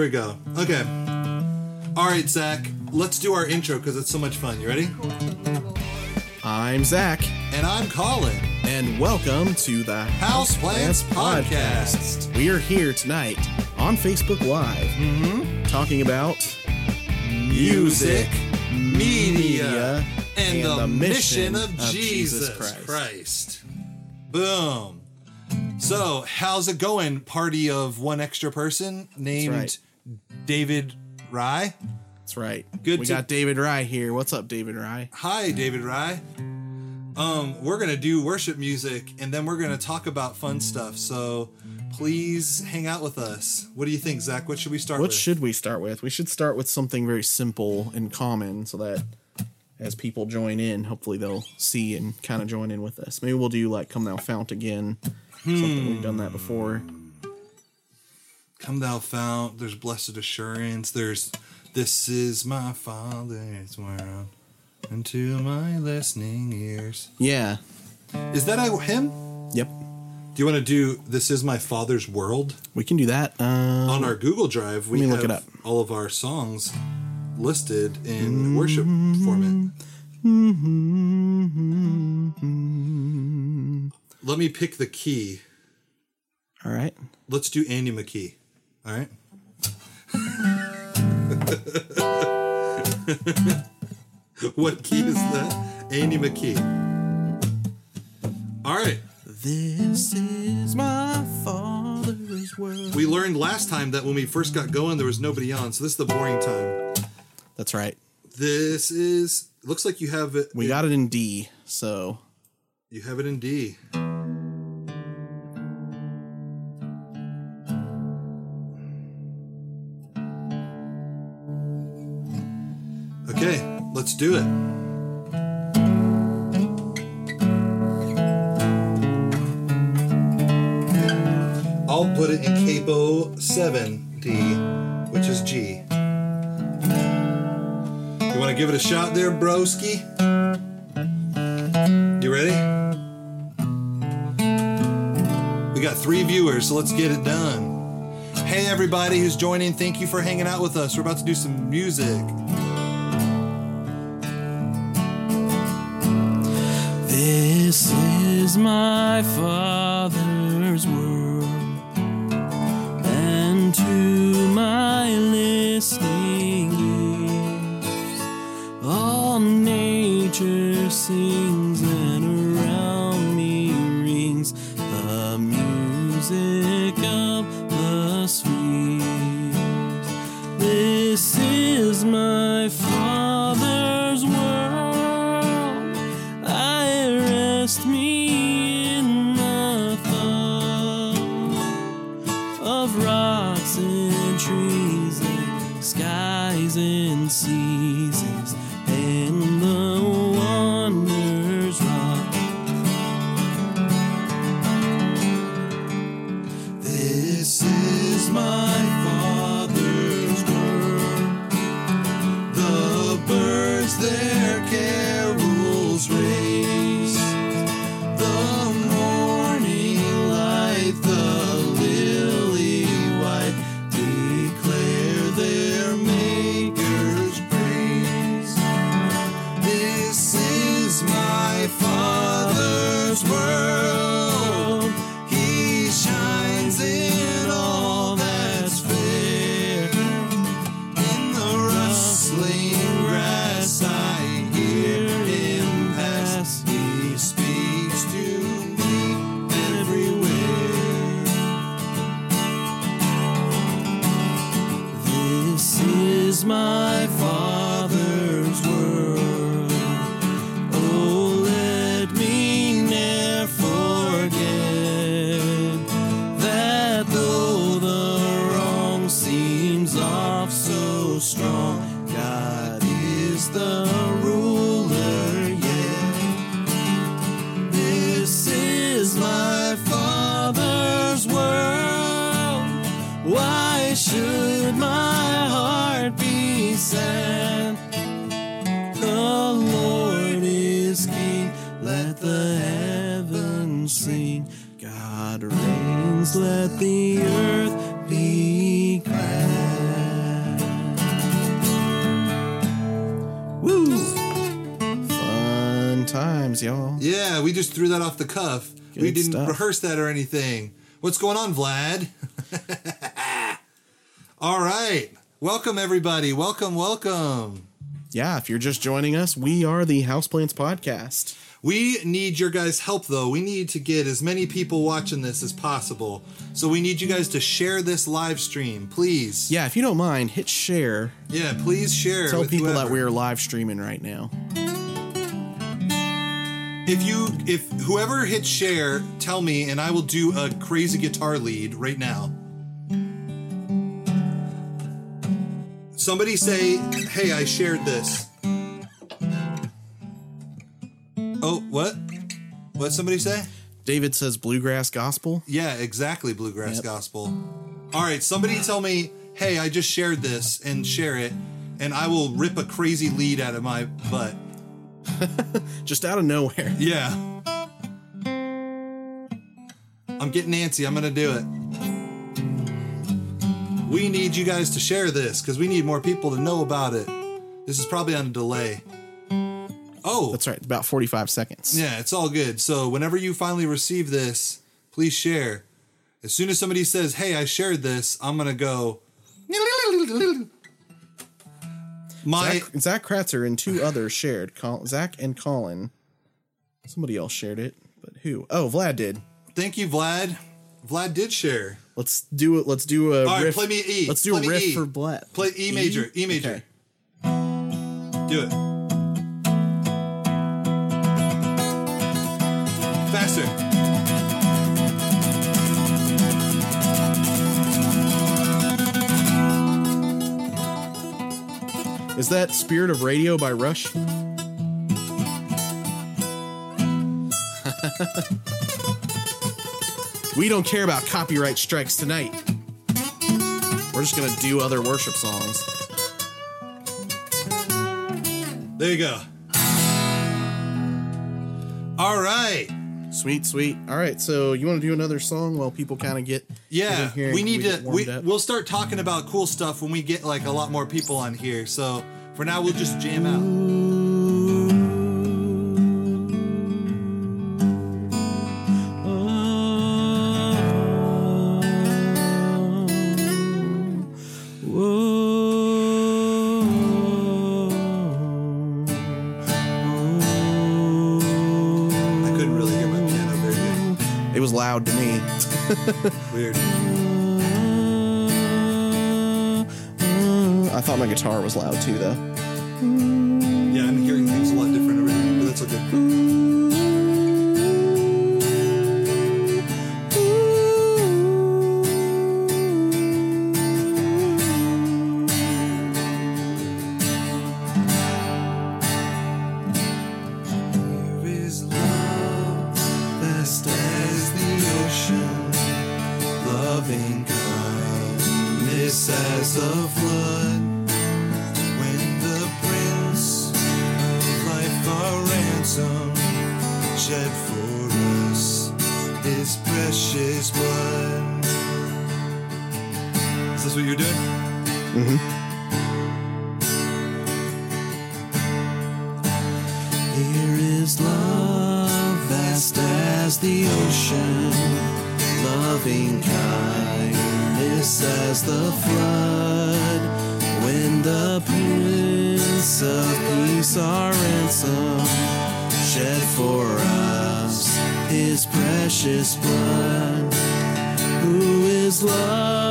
Here we go. Okay. All right, Zak. Let's do our intro because it's so much fun. You ready? I'm Zak, And I'm Collin. and welcome to the Houseplants Podcast. We are here tonight on Facebook Live Mm-hmm. talking about Music, media, media, and, the, mission, of, of Jesus, Christ. Christ. Boom. So, how's it going? Party of one extra person named. David Rye. That's right. Good We to- got David Rye here. What's up, David Rye? Hi, David Rye. Um, we're gonna do worship music and then we're gonna talk about fun stuff. So please hang out with us. What do you think, Zak? What should we start with? What with? should we start with? We should start with something very simple and common so that as people join in, hopefully they'll see and kind of join in with us. Maybe we'll do like Come Thou Fount again. Something we've done that before. Come thou fount. There's blessed assurance. There's this is my father's world. Into my listening ears. Yeah. Is that hymn? Yep. Do you want to do "This Is My Father's World" We can do that. Um, on our Google Drive? We Let me have look it up. all of our songs listed in worship format. Let me pick the key. all right. Let's do Andy McKee. All right. what key is that? Andy McKee. All right. This is my father's world. We learned last time that when we first got going, there was nobody on. So this is the boring time. That's right. This is looks like you have it. We got it in D. So You have it in D. let's do it. I'll put it in capo 7D, which is G. You want to give it a shot there, broski? You ready? We got three viewers, so let's get it done. Hey, everybody who's joining, thank you for hanging out with us. We're about to do some music. This is my Father's world, and to my listening my threw that off the cuff. we didn't stuff. rehearse that or anything. What's going on, Vlad? All right. Welcome, everybody. Welcome, welcome. Yeah, if you're just joining us, we are the Houseplants Podcast. We need your guys' help, though. We need to get as many people watching this as possible. So we need you guys to share this live stream, please. Yeah, if you don't mind, hit share. Yeah, please share. Tell people that we're live streaming right now. If you, if whoever hits share, tell me, and I will do a crazy guitar lead right now. Somebody say, "Hey, I shared this." Oh, what? What somebody say? David says bluegrass gospel. Yeah, exactly. Bluegrass Yep. gospel. All right, somebody tell me, "Hey, I just shared this," and share it, and I will rip a crazy lead out of my butt. Just out of nowhere. Yeah. I'm getting antsy. I'm going to do it. We need you guys to share this because we need more people to know about it. This is probably on a delay. Oh, That's right, about 45 seconds. yeah, it's all good. So, whenever you finally receive this, please share. As soon as somebody says, Hey, I shared this, I'm going to go. My. Zak, Zak Kratzer and two others shared. Col- Zak and Collin. Somebody else shared it, but who? Oh, Vlad did. Thank you, Vlad. Vlad did share. Let's do it. Let's do a All right, riff. play me E. Let's do Play a riff E. for Vlad. Play E major. E major. Okay. Do it. Faster. Is that Spirit of Radio by Rush? we don't care about copyright strikes tonight. We're just gonna do other worship songs. There you go. All right. Sweet, sweet. All right, so you want to do another song while people kind of get get Yeah, in here we need get to. We, up? we'll start talking about cool stuff when we get like a lot more people on here. So for now, we'll just jam out. Weird. Mm, mm, mm. I thought my guitar was loud too, though. As a flood. When the Prince of Life our ransom shed for us his precious blood. Is this what you're doing? Mm-hmm. Here is love vast as the ocean, loving as the flood. When the Prince of Peace our ransom shed for us his precious blood. Who is love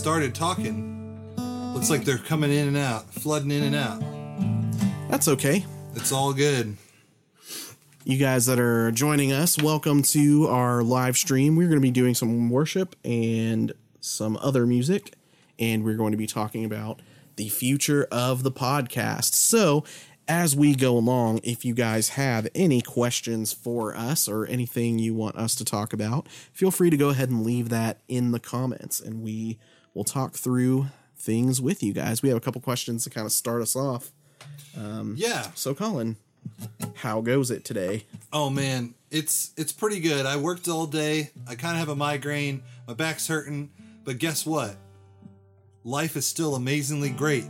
started talking. Looks like they're coming in and out, flooding in and out. That's okay. It's all good. You guys that are joining us, welcome to our live stream. We're going to be doing some worship and some other music, and we're going to be talking about the future of the podcast. So, as we go along, if you guys have any questions for us or anything you want us to talk about, feel free to go ahead and leave that in the comments, and we will talk through things with you guys. We have a couple questions to kind of start us off. Um, yeah. So, Collin, how goes it today? Oh man, it's it's pretty good. I worked all day. I kind of have a migraine. My back's hurting, but guess what? Life is still amazingly great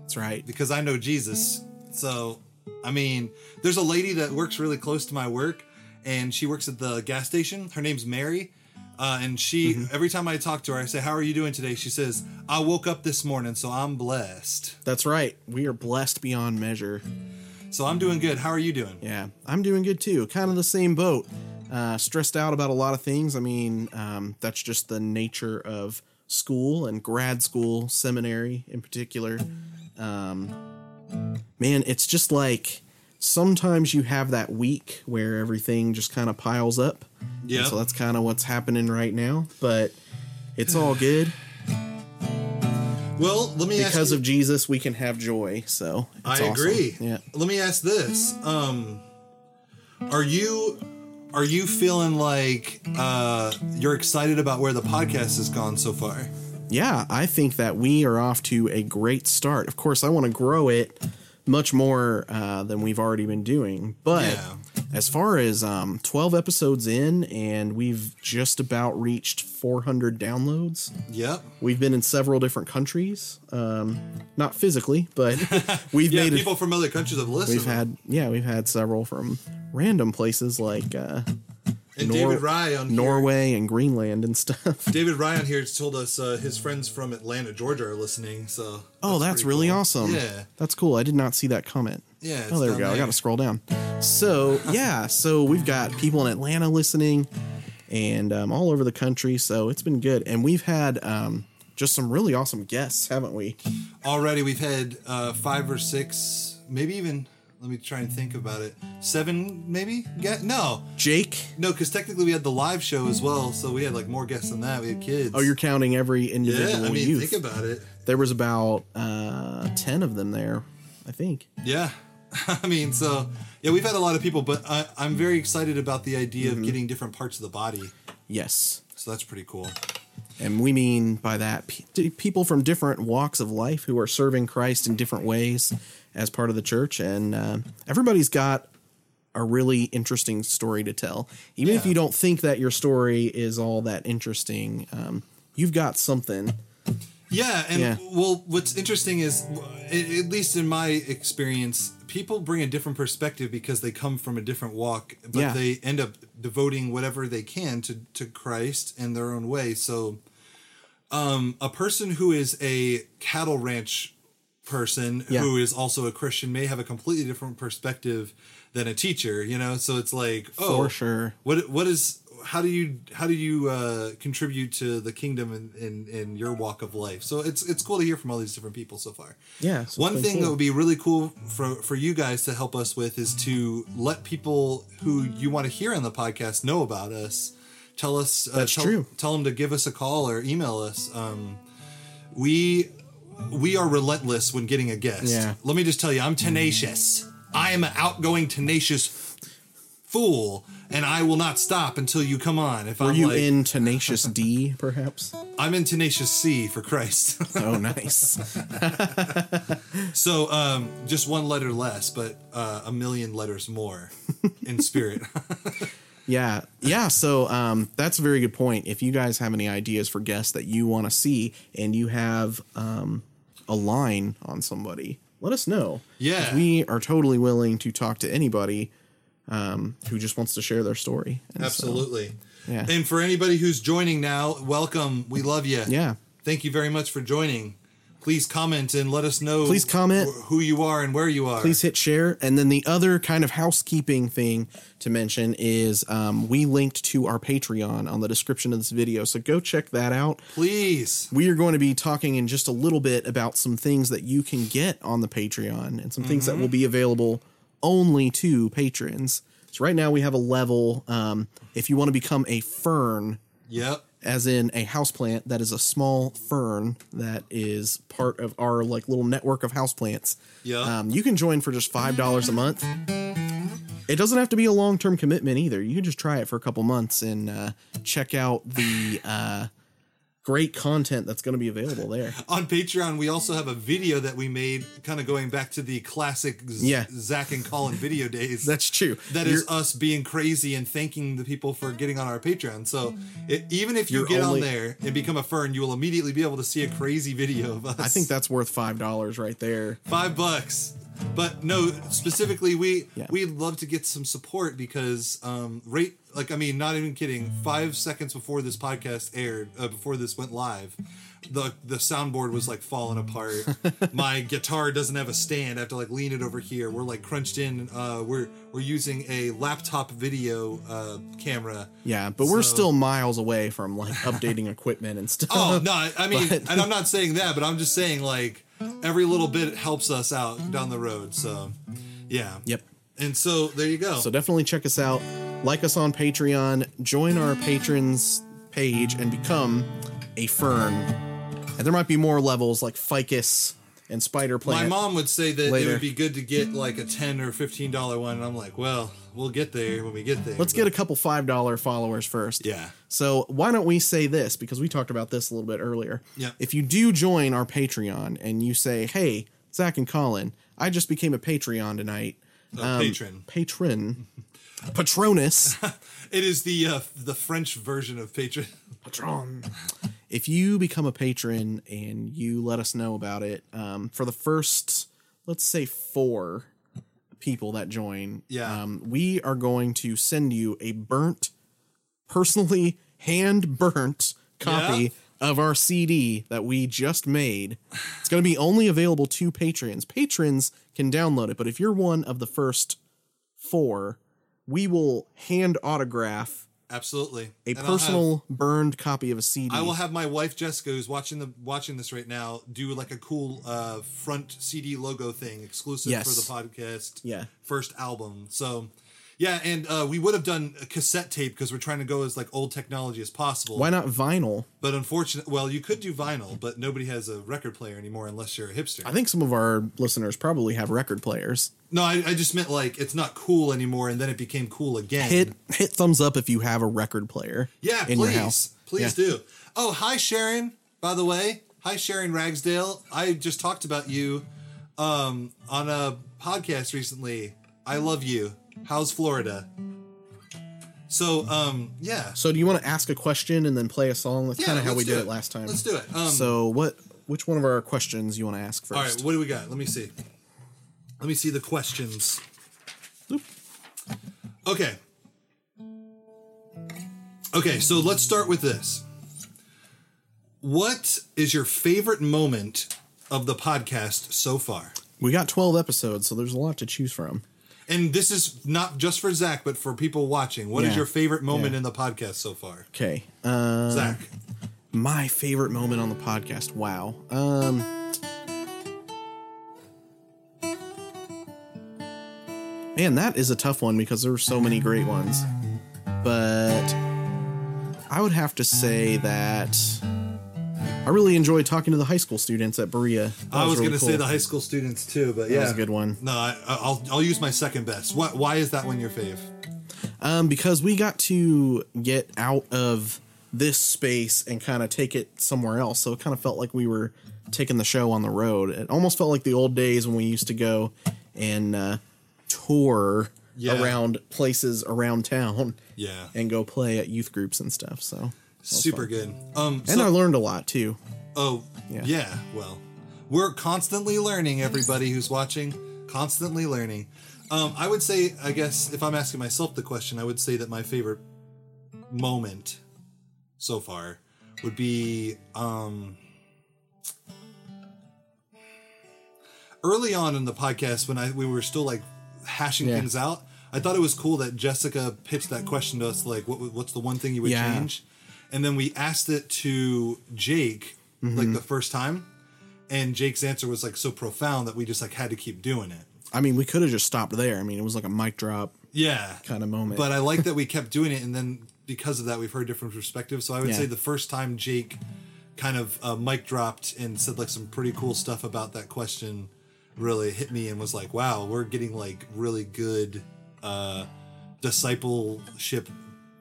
That's right. because I know Jesus. So, I mean, there's a lady that works really close to my work, and she works at the gas station. Her name's Mary. Uh, and she, every time I talk to her, I say, How are you doing today? She says, I woke up this morning, so I'm blessed. That's right. We are blessed beyond measure. So I'm doing good. How are you doing? Yeah, I'm doing good too. Kind of the same boat. Uh, stressed out about a lot of things. I mean, um, that's just the nature of school and grad school, seminary in particular. Um, man, it's just like sometimes you have that week where everything just kind of piles up. Yeah. So that's kind of what's happening right now. But it's all good. Well, let me ask Because you, of Jesus, we can have joy. So it's I awesome. agree. Yeah. Let me ask this: um, Are you are you feeling like uh, you're excited about where the podcast has gone so far? yeah, I think that we are off to a great start. Of course, I want to grow it much more uh, than we've already been doing. But Yeah. As far as um, 12 episodes in, and we've just about reached 400 downloads. Yep. We've been in several different countries, um, not physically, but we've Yeah, made people from other countries have listened. We've had yeah, we've had several from random places like uh, and Nor- David Ryan, Norway and Greenland and stuff. David Ryan here told us uh, his friends from Atlanta, Georgia, are listening. So Oh, that's pretty really cool. awesome. Yeah, That's cool. I did not see that comment. Yeah. Oh, there we go. I got to scroll down. So, yeah, so we've got people in Atlanta listening and um, all over the country. So it's been good. And we've had um, just some really awesome guests, haven't we? Already, we've had uh, five or six, maybe even. Let me try and think about it. Seven, maybe? Get no, Jake. no, because technically we had the live show as well, so we had like more guests than that. We had kids. Oh, you're counting every individual yeah. I mean, youth. think about it. there was about uh, 10 of them there, I think. Yeah. I mean, so yeah, we've had a lot of people, but I, I'm very excited about the idea Mm-hmm. of getting different parts of the body. Yes. So that's pretty cool. And we mean by that pe- people from different walks of life who are serving Christ in different ways as part of the church. And uh, everybody's got a really interesting story to tell. Even if you don't think that your story is all that interesting, um, you've got something. Yeah, and Yeah. well, what's interesting is, at least in my experience, people bring a different perspective because they come from a different walk, but Yeah. they end up devoting whatever they can to to Christ in their own way. So, um, a person who is a cattle ranch person Yeah. who is also a Christian may have a completely different perspective than a teacher. You know, so it's like, oh, For sure. What what is how do you how do you uh, contribute to the kingdom in, in in your walk of life? So it's it's cool to hear from all these different people so far. Yeah, so One thing cool. that would be really cool for for you guys to help us with is to let people who you want to hear on the podcast know about us. Tell us. Uh, That's tell, true. Tell them to give us a call or email us. Um, we we are relentless when getting a guest. Yeah. Let me just tell you, I'm tenacious. I am an outgoing, tenacious fool, and I will not stop until you come on. If Were I'm you like, in Tenacious D, perhaps? I'm in Tenacious C for Christ. Oh, nice. so um, just one letter less, but uh, a million letters more in spirit. Yeah, yeah. So um, that's a very good point. If you guys have any ideas for guests that you want to see, and you have um, a line on somebody, let us know. Yeah, we are totally willing to talk to anybody um, who just wants to share their story. And so- Absolutely. Yeah. And for anybody who's joining now, welcome. We love you. Yeah. Thank you very much for joining. Please comment and let us know. Please comment. wh- who you are and where you are. please hit share. And then the other kind of housekeeping thing to mention is um, we linked to our Patreon on the description of this video. So go check that out. Please. We are going to be talking in just a little bit about some things that you can get on the Patreon and some things that will be available only to patrons. So right now we have a level. Um, if you want to become a fern, Yep. as in a houseplant that is a small fern that is part of our like little network of houseplants. Yeah. Um, you can join for just five dollars a month. It doesn't have to be a long term commitment either. You can just try it for a couple months and uh, check out the uh, great content that's going to be available there. On Patreon, we also have a video that we made, kind of going back to the classic Z- Yeah. Zak and Collin video days. That's true. That You're- is us being crazy and thanking the people for getting on our Patreon. So mm. it, even if you get only- on there and become a fern, you will immediately be able to see a crazy video of us. I think that's worth five dollars right there. five bucks. But no, specifically, we Yeah. we'd love to get some support because um, rate like I mean, not even kidding. Five seconds before this podcast aired, uh, before this went live, the the soundboard was like falling apart. My guitar doesn't have a stand. I have to like lean it over here. We're like crunched in. Uh, we're we're using a laptop video uh, camera. Yeah, but we're still miles away from like updating equipment and stuff. Oh no, I mean, But- and I'm not saying that, but I'm just saying like every little bit helps us out down the road. So, yeah. Yep. And so there you go. So definitely check us out. Like us on Patreon. Join our patrons page and become a fern. And there might be more levels like ficus and spider My mom would say that it would be good to get like a ten or fifteen dollar one, and I'm like, well, we'll get there when we get there. Let's get a couple five dollar followers first. Yeah. So why don't we say this because we talked about this a little bit earlier. Yeah. If you do join our Patreon and you say, "Hey, Zak and Collin, I just became a Patreon tonight." A patron. Patron. Patronus. It is the uh, the French version of patron. Patron. If you become a patron and you let us know about it, um, for the first, let's say, four people that join, Yeah. um, we are going to send you a burnt, personally hand burnt copy Yeah. of our CD that we just made. It's going to be only available to patrons. Patrons can download it, but if you're one of the first four, we will hand autograph Absolutely. a And I'll have- personal burned copy of a CD. I will have my wife Jessica, who's watching the watching this right now, do like a cool uh, front CD logo thing exclusive Yes. for the podcast. Yeah. first album. So, yeah, and uh, we would have done a cassette tape because we're trying to go as like old technology as possible. Why not vinyl? But unfortunately, well, you could do vinyl, but nobody has a record player anymore unless you're a hipster. I think some of our listeners probably have record players. no, I, I just meant like it's not cool anymore, and then it became cool again. Hit hit thumbs up if you have a record player. Yeah, in please. your house. Please Yeah. do. Oh, hi Sharon, by the way. Hi Sharon Ragsdale. I just talked about you um, on a podcast recently. I love you. How's Florida? So, um, yeah. So do you want to ask a question and then play a song? That's Yeah, kind of how we did do it last time. Let's do it. Um, so what? Which one of our questions you want to ask first? all right, what do we got? Let me see. Let me see the questions. Okay. Okay, so let's start with this. What is your favorite moment of the podcast so far? We got twelve episodes, so there's a lot to choose from. And this is not just for Zak, but for people watching. What is Yeah. your favorite moment Yeah. in the podcast so far? Okay. Uh, Zak. my favorite moment on the podcast. Wow. Um. Man, that is a tough one because there were so many great ones. But I would have to say that I really enjoyed talking to the high school students at Berea. That I was really going to say cool. the high school students too, but yeah, that was a good one. No, I, I'll I'll use my second best. What? Why is that one your fave? Um, because we got to get out of this space and kind of take it somewhere else. So it kind of felt like we were taking the show on the road. It almost felt like the old days when we used to go and uh, tour Yeah. around places around town Yeah. and go play at youth groups and stuff. So Super good. Um, and so- I learned a lot too. Oh, Yeah. yeah. Well, we're constantly learning. Everybody who's watching, constantly learning. Um, I would say, I guess, if I'm asking myself the question, I would say that my favorite moment so far would be um, early on in the podcast when I we were still like hashing Yeah. things out. I thought it was cool that Jessica pitched that question to us, like, what, what's the one thing you would Yeah. change? And then we asked it to Jake, Mm-hmm. like the first time, and Jake's answer was like so profound that we just like had to keep doing it. I mean, we could have just stopped there. I mean, it was like a mic drop Yeah, kind of moment. but I like that we kept doing it, and then because of that, we've heard different perspectives. So I would Yeah. say the first time Jake kind of uh, mic dropped and said like some pretty cool stuff about that question really hit me and was like, wow, we're getting like really good uh, discipleship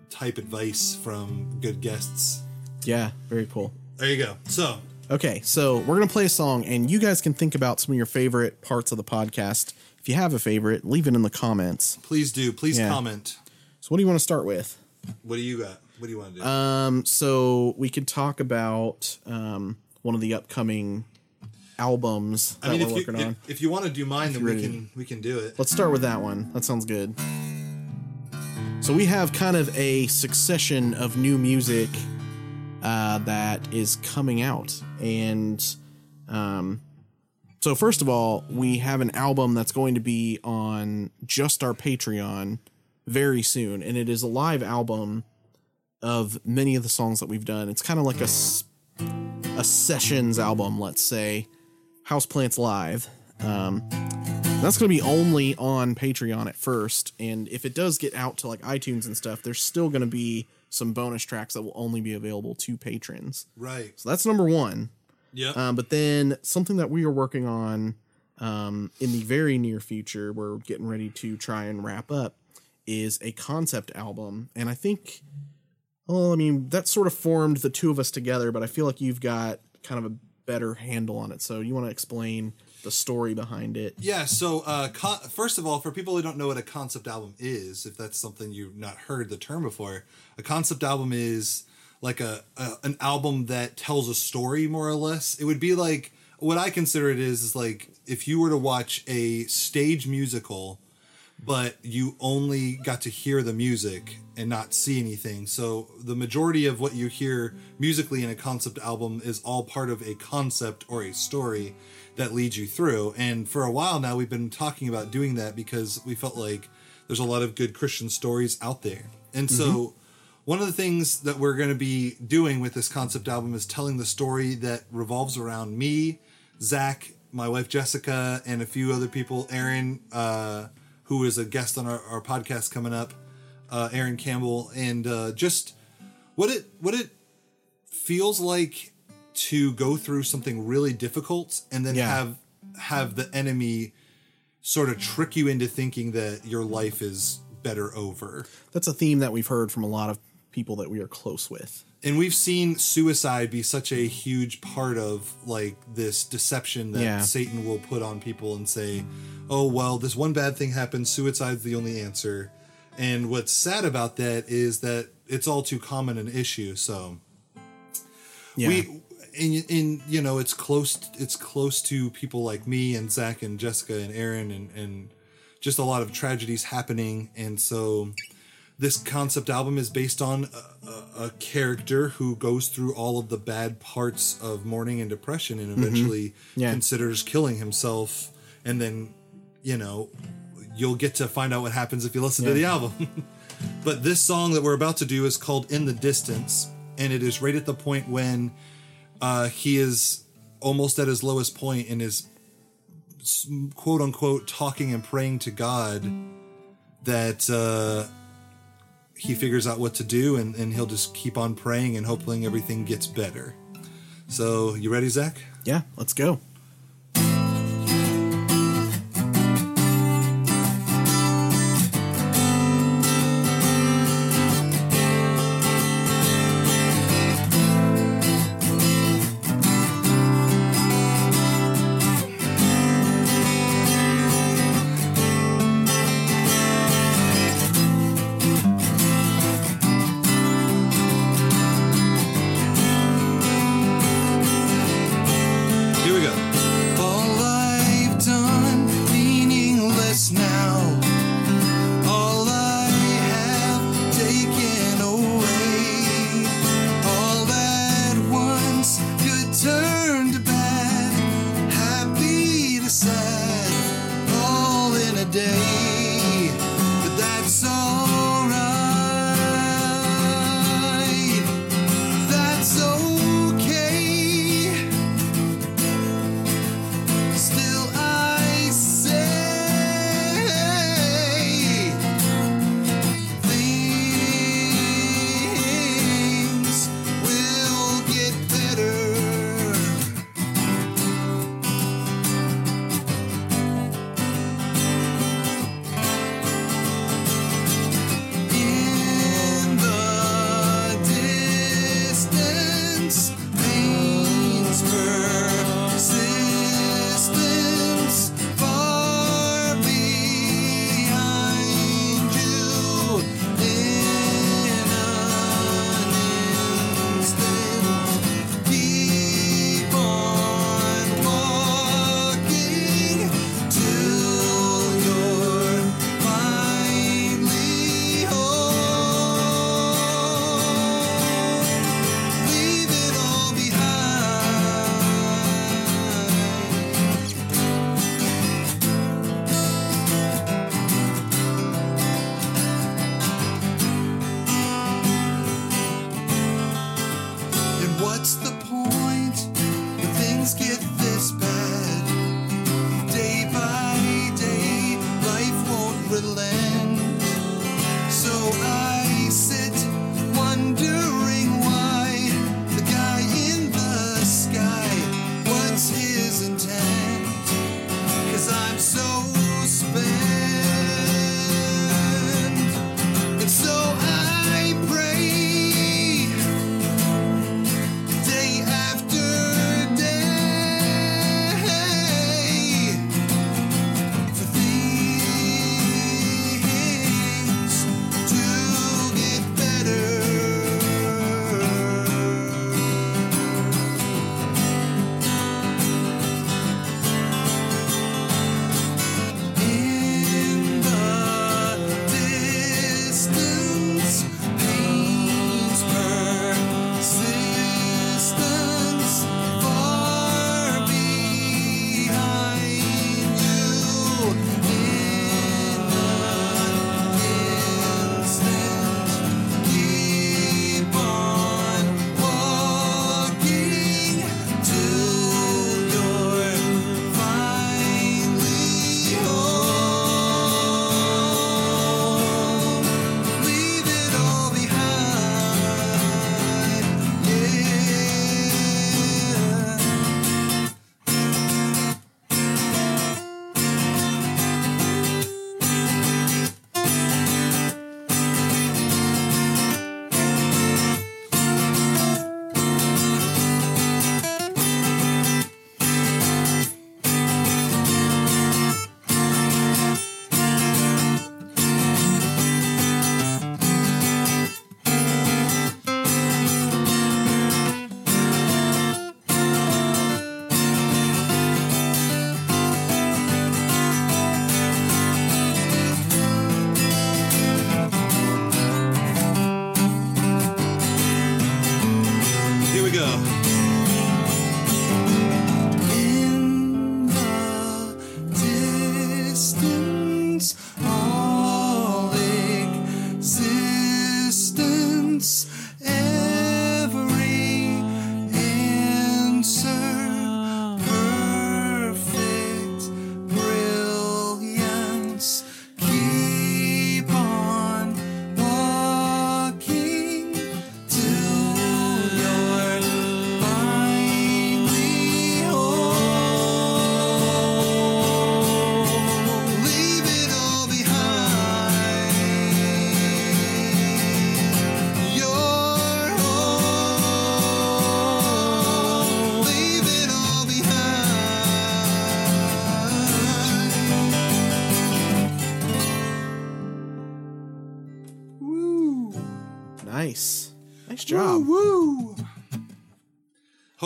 type advice from good guests. yeah, very cool. There you go. So Okay, so we're gonna play a song, and you guys can think about some of your favorite parts of the podcast. If you have a favorite, leave it in the comments. please do. Please Yeah. comment. So, what do you want to start with? What do you got? What do you want to do? Um, so we could talk about um, one of the upcoming albums that I mean, we're if you, working on. if, if you want to do mine, then we can we can do it. Let's start with that one. That sounds good. So we have kind of a succession of new music uh, that is coming out, and um, so first of all, we have an album that's going to be on just our Patreon very soon, and it is a live album of many of the songs that we've done. It's kind of like a, a sessions album, let's say, Houseplants Live. Um, that's going to be only on Patreon at first, and if it does get out to like iTunes and stuff, there's still going to be some bonus tracks that will only be available to patrons. Right. So that's number one. Yeah. Um, but then something that we are working on um, in the very near future, we're getting ready to try and wrap up, is a concept album. And I think, well, I mean, that sort of formed the two of us together, but I feel like you've got kind of a better handle on it. So you want to explain the story behind it? Yeah. So, uh, first of all, for people who don't know what a concept album is, if that's something you've not heard the term before, a concept album is like a, a an album that tells a story more or less. It would be like what I consider it is is like if you were to watch a stage musical but you only got to hear the music and not see anything. So the majority of what you hear musically in a concept album is all part of a concept or a story that leads you through. And for a while now, we've been talking about doing that because we felt like there's a lot of good Christian stories out there. And so one of the things that we're going to be doing with this concept album is telling the story that revolves around me, Zak, my wife Jessica, and a few other people, Aaron, uh, who is a guest on our, our podcast coming up, uh, Aaron Campbell, and uh, just what it what it feels like to go through something really difficult and then Yeah. have have the enemy sort of trick you into thinking that your life is better over. That's a theme that we've heard from a lot of people that we are close with. and we've seen suicide be such a huge part of like this deception that Yeah. Satan will put on people and say, "Oh well, this one bad thing happened. Suicide's the only answer." And what's sad about that is that it's all too common an issue. So Yeah. we, in, in you know, it's close. It's close to people like me and Zak and Jessica and Aaron and and just a lot of tragedies happening. And so this concept album is based on a, a, character who goes through all of the bad parts of mourning and depression and eventually Mm-hmm. Yeah. considers killing himself and then you know you'll get to find out what happens if you listen to the album but this song that we're about to do is called in the distance and it is right at the point when uh, he is almost at his lowest point and is quote unquote talking and praying to god that uh, he figures out what to do and, and he'll just keep on praying and hoping everything gets better. So, you ready, Zak? yeah, let's go.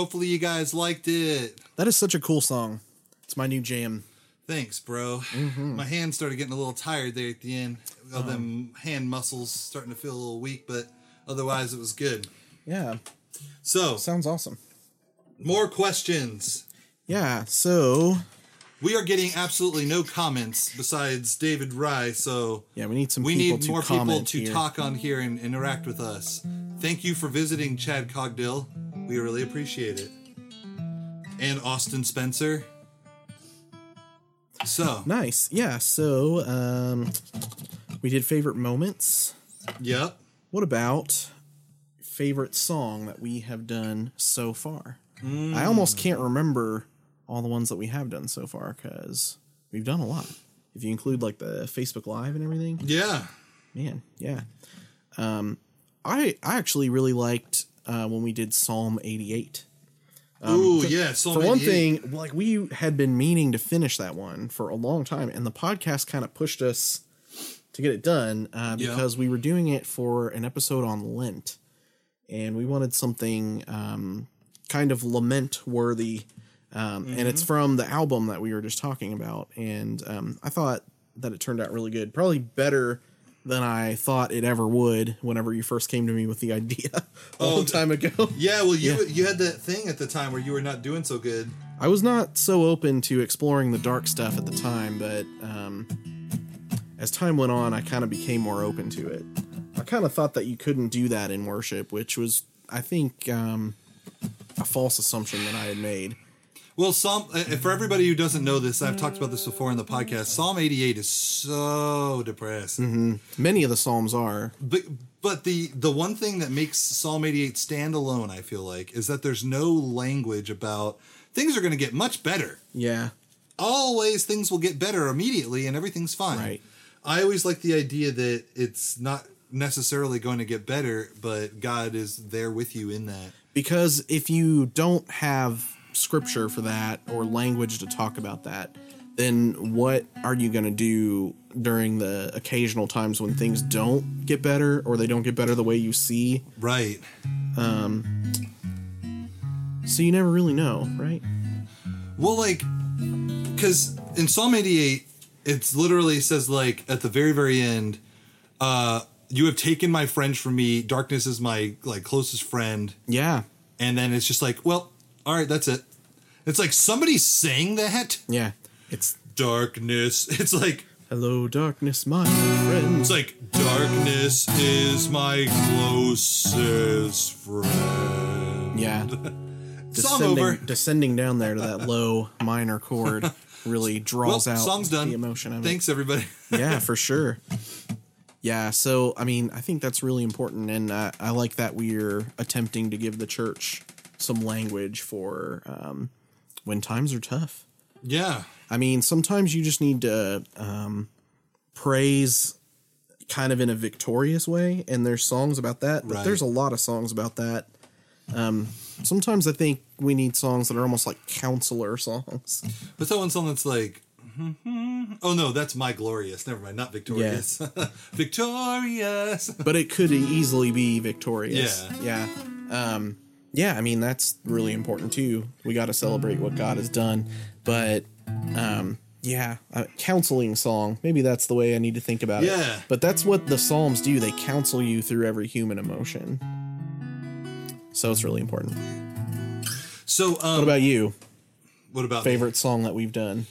Hopefully you guys liked it. That is such a cool song. It's my new jam. Thanks, bro. Mm-hmm. My hands started getting a little tired there at the end. All um, them hand muscles starting to feel a little weak, but otherwise it was good. Yeah. So, Sounds awesome. more questions. Yeah. So We are getting absolutely no comments besides David Rye, so yeah, we need some. we need more people to here. talk on here and interact with us. Thank you for visiting Chad Cogdill. We really appreciate it. And Austin Spencer. So, Nice. Yeah. So um, we did favorite moments. yep. What about favorite song that we have done so far? I almost can't remember all the ones that we have done so far because we've done a lot. If you include like the Facebook Live and everything, Yeah. man, yeah. Um, I I actually really liked uh, when we did Psalm eighty eight. Ooh, yeah. So For one thing, like we had been meaning to finish that one for a long time, and the podcast kind of pushed us to get it done uh, Yeah. because we were doing it for an episode on Lent, and we wanted something um, kind of lament worthy, um, and Mm-hmm. it's from the album that we were just talking about, and um, I thought that it turned out really good, probably better than I thought it ever would. Whenever you first came to me with the idea a Oh, long time ago. Yeah, well, you Yeah. you had that thing at the time where you were not doing so good. I was not so open to exploring the dark stuff at the time, but um, as time went on, I kind of became more open to it. I kind of thought that you couldn't do that in worship, which was, I think, um, a false assumption that I had made. Well, Psalm uh, for everybody who doesn't know this, I've talked about this before in the podcast. Psalm 88 is so depressing. Many of the Psalms are. But but the the one thing that makes Psalm 88 stand alone, I feel like, is that there's no language about things are going to get much better. Yeah. Always things will get better immediately and everything's fine. Right. I always like the idea that it's not necessarily going to get better, but God is there with you in that. Because if you don't have scripture for that or language to talk about that, then what are you going to do during the occasional times when things don't get better or they don't get better the way you see? Right. Um, so you never really know, right? Well, like, because in Psalm 88, it's literally says, like, at the very, very end, uh, you have taken my friend from me. Darkness is my, like, closest friend. Yeah. And then it's just like, well, all right, that's it. It's like somebody saying that. Yeah. It's Darkness. It's like, hello, darkness, my friend. it's like, darkness is my closest friend. Yeah. Song Descending, over. descending down there to that low minor chord really Well, draws out song's done. the emotion of Thanks, everybody. Yeah, for sure. Yeah, so I mean, I think that's really important, and uh, I like that we're attempting to give the church some language for um, when times are tough. yeah. I mean, sometimes you just need to um, praise kind of in a victorious way, and there's songs about that, but Right. there's a lot of songs about that. Um, sometimes I think we need songs that are almost like counselor songs. What's that one song that's like? Oh no, that's my glorious. Never mind, not victorious. victorious. but it could easily be victorious. Yeah. Yeah. Um, yeah, I mean, that's really important too. We got to celebrate what God has done. But um, yeah, a counseling song. Maybe that's the way I need to think about it. Yeah. But that's what the Psalms do. They counsel you through every human emotion. So it's really important. So, um, What about you? what about me? Favorite song that we've done?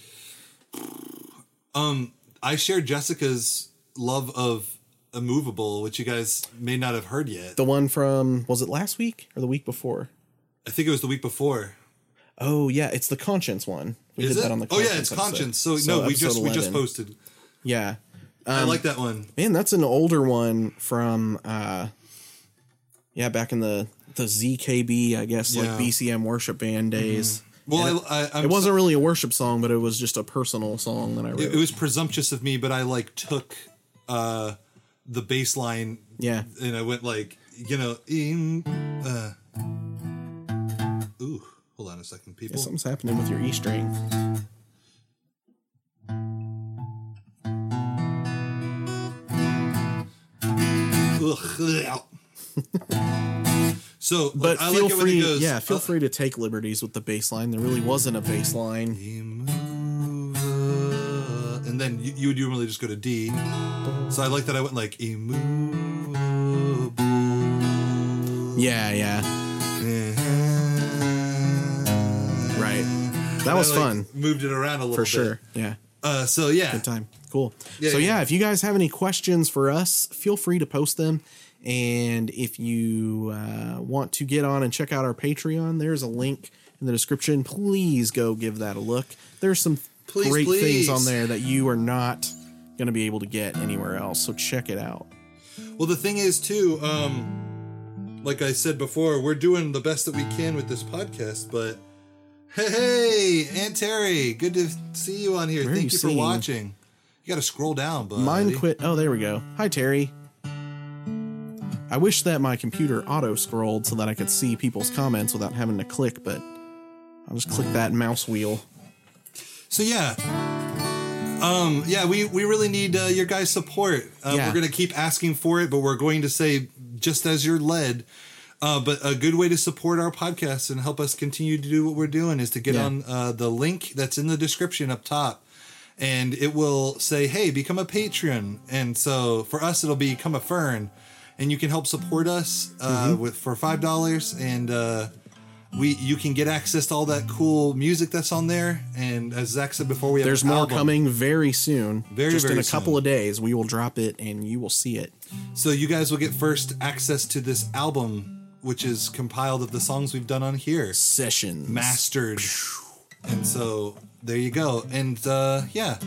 Um, I shared Jessica's love of "Immovable," which you guys may not have heard yet. The one from, was it last week or the week before? I think it was the week before. Oh, yeah, it's the Conscience one. We Is did it? that on the oh yeah, it's episode. conscience. So, no, we just we just posted. Yeah. I Um, like that one. Man, that's an older one from uh yeah, back in the the ZKB, I guess, like BCM worship band days. Well, And I, I, it wasn't really a worship song, but it was just a personal song that I wrote. It, it was presumptuous of me, but I like took uh the bass line yeah. and I went like, you know, in uh Ooh, hold on a second, people. Something's happening with your E string. So, But I feel like it when free, goes. yeah, feel uh, free to take liberties with the bass line. There really wasn't a bass line. And then you, you would normally just go to D. So I like that I went like immovable. Yeah, yeah, right. That was I, like, fun Moved it around a little for bit. sure. Yeah, Uh, so yeah, good time. Cool. Yeah, so yeah. yeah, if you guys have any questions for us, feel free to post them. And if you uh, want to get on and check out our Patreon, there's a link in the description. Please go give that a look. There's some Please, great things on there that you are not going to be able to get anywhere else. So check it out. Well, the thing is, too, um, like I said before, we're doing the best that we can with this podcast, but hey, hey Aunt Terry, good to see you on here. Where Thank you you for watching. You got to scroll down, but Mine quit. Oh, there we go. Hi, Terry. I wish that my computer auto scrolled so that I could see people's comments without having to click, but I'll just click that mouse wheel. So yeah, um, yeah, we we really need uh, your guys' support. Uh, Yeah. We're gonna keep asking for it, but we're going to say just as you're led. Uh, but a good way to support our podcast and help us continue to do what we're doing is to get Yeah. on uh, the link that's in the description up top, and it will say, "Hey, become a patron." And so for us, it'll be become a fern, and you can help support us uh, Mm-hmm. with for five dollars and. We you can get access to all that cool music that's on there and as Zak said before we have There's more album. coming very soon. Very, just in very a couple soon. of days, we will drop it and you will see it. so you guys will get first access to this album which is compiled of the songs we've done on here Sessions. mastered and so there you go and uh yeah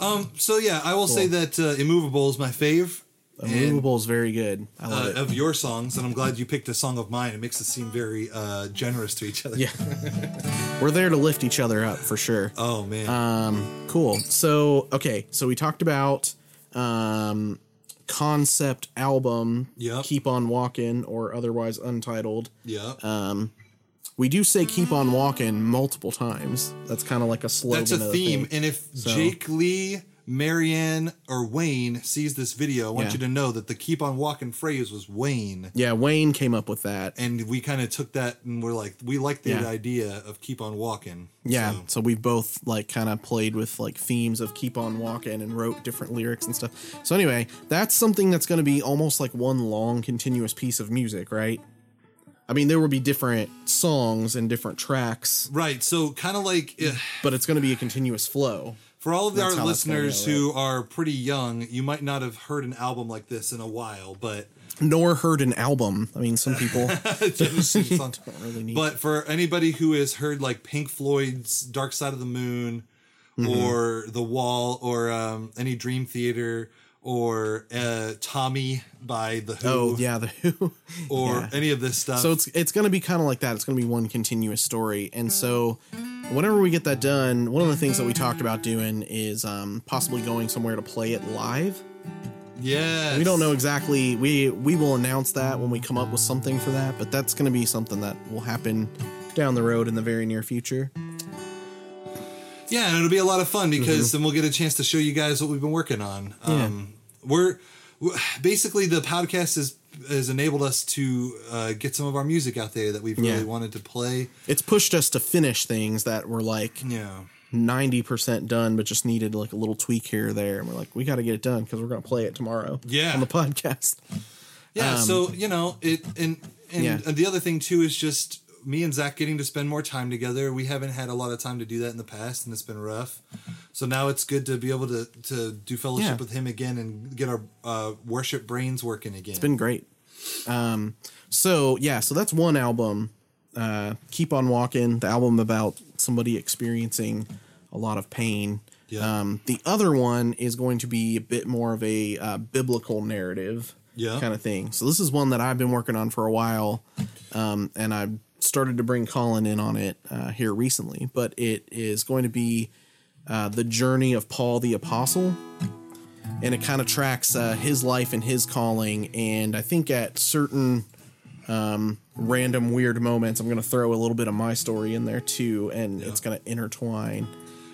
um so yeah i will say that uh, immovable is my fave and, Immovable is very good. I love uh, it. of your songs and i'm glad you picked a song of mine it makes us seem very uh generous to each other Yeah. We're there to lift each other up for sure. oh man Um, cool. So, okay, so we talked about um, concept album, Yep. Keep On Walking, or otherwise untitled. yeah Um, we do say Keep On Walking multiple times. That's kind of like a slogan. That's a of the theme. And if So- Jake Lee, Marianne, or Wayne sees this video, I want Yeah. you to know that the keep on walking phrase was Wayne. Yeah, Wayne came up with that. And we kind of took that and we're like, we like the Yeah. idea of keep on walking. Yeah, So, so we've both like kind of played with like themes of keep on walking and wrote different lyrics and stuff. So anyway, that's something that's going to be almost like one long continuous piece of music, right? I mean, there will be different songs and different tracks, right. So kind of like eh, but it's going to be a continuous flow. For all of That's our how that's gonna listeners go, who are pretty young, you might not have heard an album like this in a while, but Nor heard an album. I mean, some people don't really need. But for anybody who has heard like Pink Floyd's Dark Side of the Moon Mm-hmm. or The Wall or um, any Dream Theater or uh, Tommy by The Who oh yeah, the Who. or yeah. any of this stuff. So it's it's going to be kind of like that. It's going to be one continuous story. And so whenever we get that done, one of the things that we talked about doing is um, possibly going somewhere to play it live. yeah. We don't know exactly. We we will announce that when we come up with something for that, but that's going to be something that will happen down the road in the very near future. Yeah, and it'll be a lot of fun because then we'll get a chance to show you guys what we've been working on. Um, we're, we basically the podcast has has enabled us to uh, get some of our music out there that we've really Yeah. wanted to play. It's pushed us to finish things that were like Yeah. 90% done but just needed like a little tweak here or there and we're like we got to get it done cuz we're going to play it tomorrow Yeah. on the podcast. Yeah, so you know it, and and, Um, Yeah. and the other thing too is just me and Zak getting to spend more time together. We haven't had a lot of time to do that in the past, and it's been rough. So now it's good to be able to to do fellowship Yeah. with him again and get our uh, worship brains working again. It's been great. Um, so yeah, so that's one album. Uh, Keep on walking, the album about somebody experiencing a lot of pain. Yeah. Um, the other one is going to be a bit more of a uh, biblical narrative, Yeah. kind of thing. So this is one that I've been working on for a while, um, and I started to bring Collin in on it uh, here recently. But it is going to be uh, the journey of Paul the apostle and it kind of tracks uh, his life and his calling. And I think at certain um, random weird moments, I'm going to throw a little bit of my story in there too, and it's going to intertwine.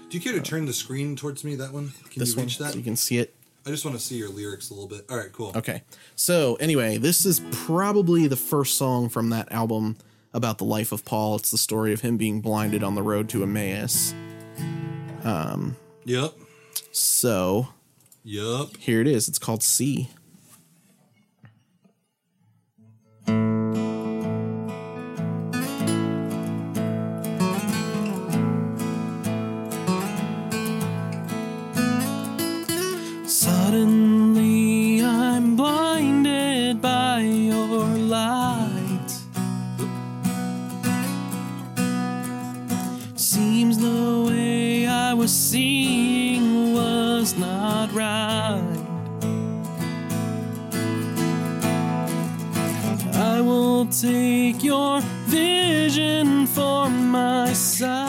Do you care to turn the screen towards me? That one? Can This you one, that? so you can see it. I just want to see your lyrics a little bit. All right, cool. Okay. So, anyway, this is probably the first song from that album about the life of Paul. It's the story of him being blinded on the road to Emmaus. Um, Yep. So, Yep. here it is. It's called C. take your vision for my sight.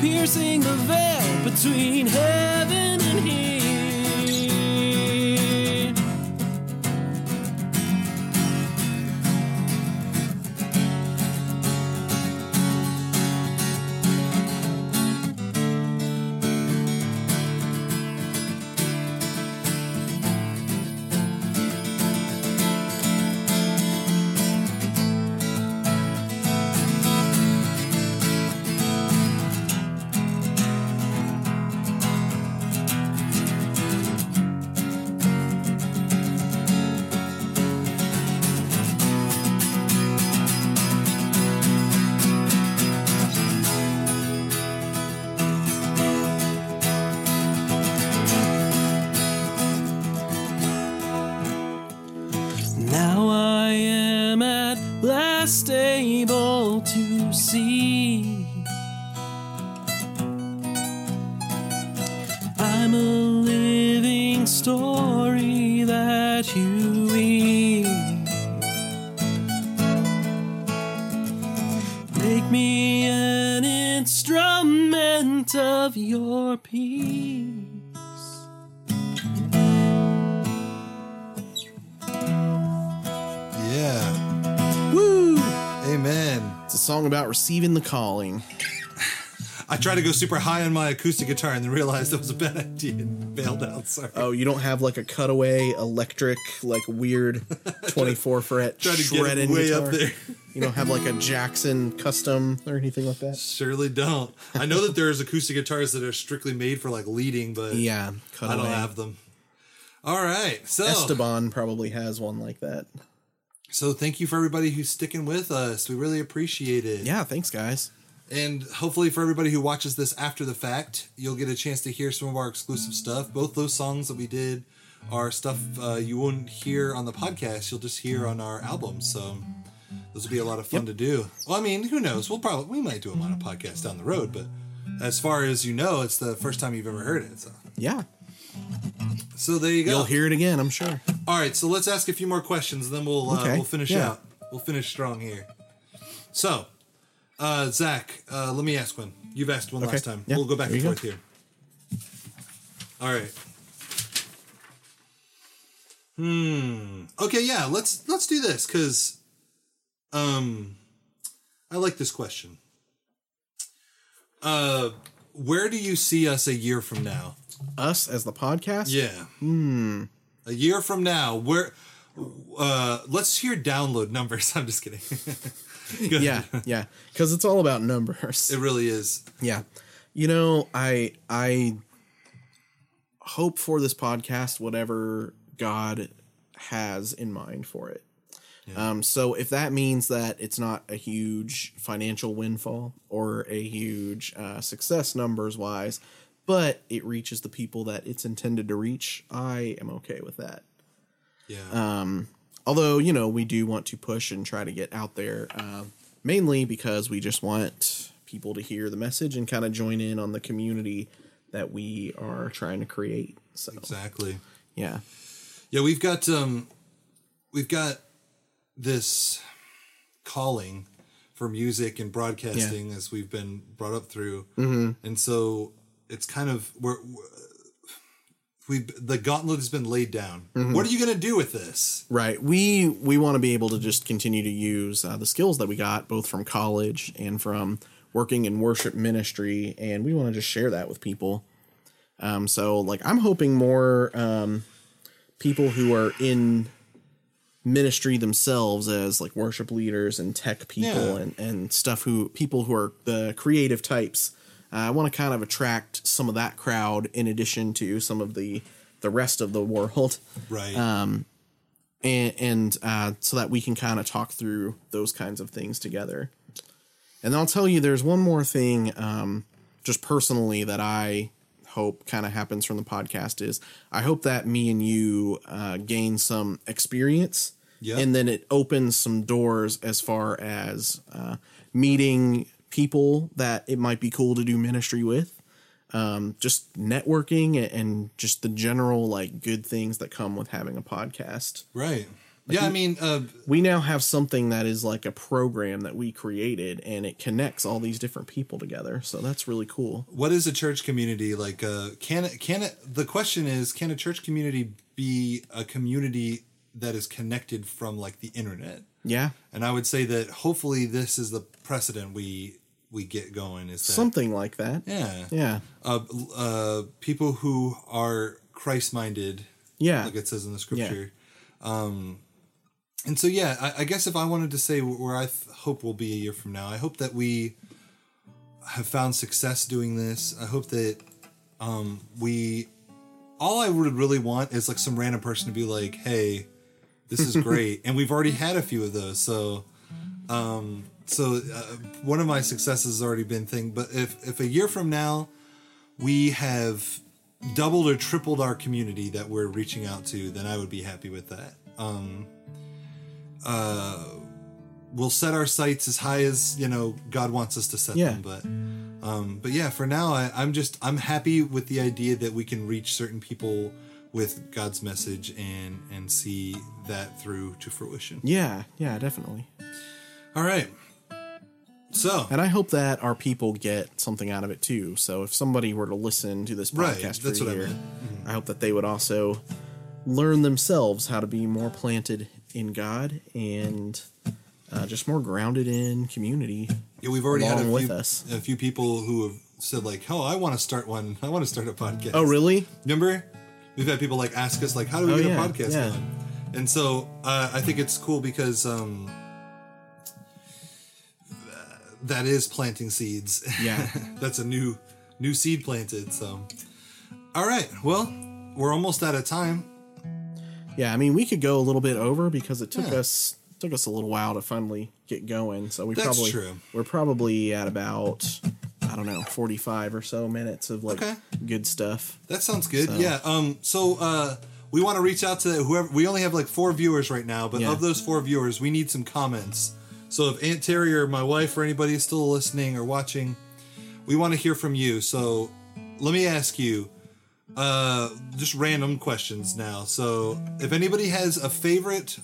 Piercing the veil between heaven and here. Receiving the calling. I tried to go super high on my acoustic guitar and then realized that was a bad idea and bailed out. Sorry. Oh, you don't have like a cutaway electric, like weird 24 fret Tried to get it way guitar? up there. You don't have like a Jackson custom or anything like that? Surely don't. I know that there's acoustic guitars that are strictly made for like leading, but Yeah, I don't have them. All right. So Esteban probably has one like that. So thank you for everybody who's sticking with us. We really appreciate it. Yeah, thanks guys. And hopefully, for everybody who watches this after the fact, you'll get a chance to hear some of our exclusive stuff. Both those songs that we did are stuff uh, you won't hear on the podcast. You'll just hear on our album. So those will be a lot of fun to do. Well, I mean, who knows? We'll probably we might do them on a podcast down the road. But as far as you know, it's the first time you've ever heard it. So, Yeah. so there you go. You'll hear it again, I'm sure. All right, so let's ask a few more questions, and then we'll uh, Okay, we'll finish yeah. out. We'll finish strong here. So, uh, Zak, uh, let me ask one. You've asked one Okay, last time. yeah, We'll go back there and you go. forth here. All right. Hmm. Okay, yeah. Let's let's do this because, um, I like this question. Uh, where do you see us a year from now? Us as the podcast? Yeah. A year from now, where? Uh, let's hear download numbers. I'm just kidding. Yeah, yeah. Because it's all about numbers. It really is. Yeah. You know, I I hope for this podcast whatever God has in mind for it. Um, so if that means that it's not a huge financial windfall or a huge uh, success numbers wise, but it reaches the people that it's intended to reach, I am okay with that. Yeah. Um, Although, you know, we do want to push and try to get out there, uh, mainly because we just want people to hear the message and kind of join in on the community that we are trying to create. So, exactly. yeah. Yeah, we've got um, we've got this calling for music and broadcasting as we've been brought up through, mm-hmm. and so it's kind of we're. We the gauntlet has been laid down. What are you going to do with this? Right. We we want to be able to just continue to use uh, the skills that we got both from college and from working in worship ministry, and we want to just share that with people. Um, so, like, I'm hoping more um, people who are in ministry themselves as like worship leaders and tech people Yeah. and and stuff who people who are the creative types. Uh, I want to kind of attract some of that crowd in addition to some of the the rest of the world Right. Um, and and uh, so that we can kind of talk through those kinds of things together. And I'll tell you, there's one more thing, um, just personally, that I hope kind of happens from the podcast is I hope that me and you uh, gain some experience, Yeah. and then it opens some doors as far as uh, meeting people that it might be cool to do ministry with um, just networking and- just the general like good things that come with having a podcast. right. Yeah, I mean, uh, We now have something that is like a program that we created and it connects all these different people together. So that's really cool. what is a church community like? Uh, can it? Can it? The question is, can a church community be a community that is connected from like the internet? Yeah. And I would say that hopefully this is the precedent we we get going. Is that Something like that. yeah Yeah. uh, uh, people who are Christ minded, Yeah. like it says in the scripture. Um, and so yeah, I, I guess if I wanted to say where I th- hope we'll be a year from now, I hope that we have found success doing this. I hope that um, we all I would really want is like some random person to be like, "Hey, this is great," and we've already had a few of those. So, um, so uh, one of my successes has already been thing. But if if a year from now we have doubled or tripled our community that we're reaching out to, then I would be happy with that. Um, uh, we'll set our sights as high as you know God wants us to set Yeah. them, but um, but yeah, for now, I, I'm just I'm happy with the idea that we can reach certain people with God's message and and see that through to fruition. Yeah. Yeah, definitely. All right. So And I hope that our people get something out of it too. So if somebody were to listen to this Right, podcast that's for a what I year, meant. I hope that they would also learn themselves how to be more planted in God and uh, just more grounded in community. yeah, we've already had a few, a few people who have said like, "Oh, I want to start one. I want to start a podcast." Oh, really? Remember, we've had people like ask us like, "How do we Oh, get yeah, a podcast yeah. going?" And so uh, I think it's cool because um, that is planting seeds. Yeah. that's a new new seed planted. So, all right, well, we're almost out of time. Yeah, I mean, we could go a little bit over because it took Yeah. us took us a little while to finally get going. So we That's probably true. we're probably at about I don't know forty five or so minutes of like Okay. good stuff. That sounds good. So- Yeah. Um. So, uh, we want to reach out to whoever. We only have like four viewers right now, but Yeah. of those four viewers, we need some comments. So, if Aunt Terry or my wife or anybody is still listening or watching, we want to hear from you. So, let me ask you, uh, just random questions now. So, if anybody has a favorite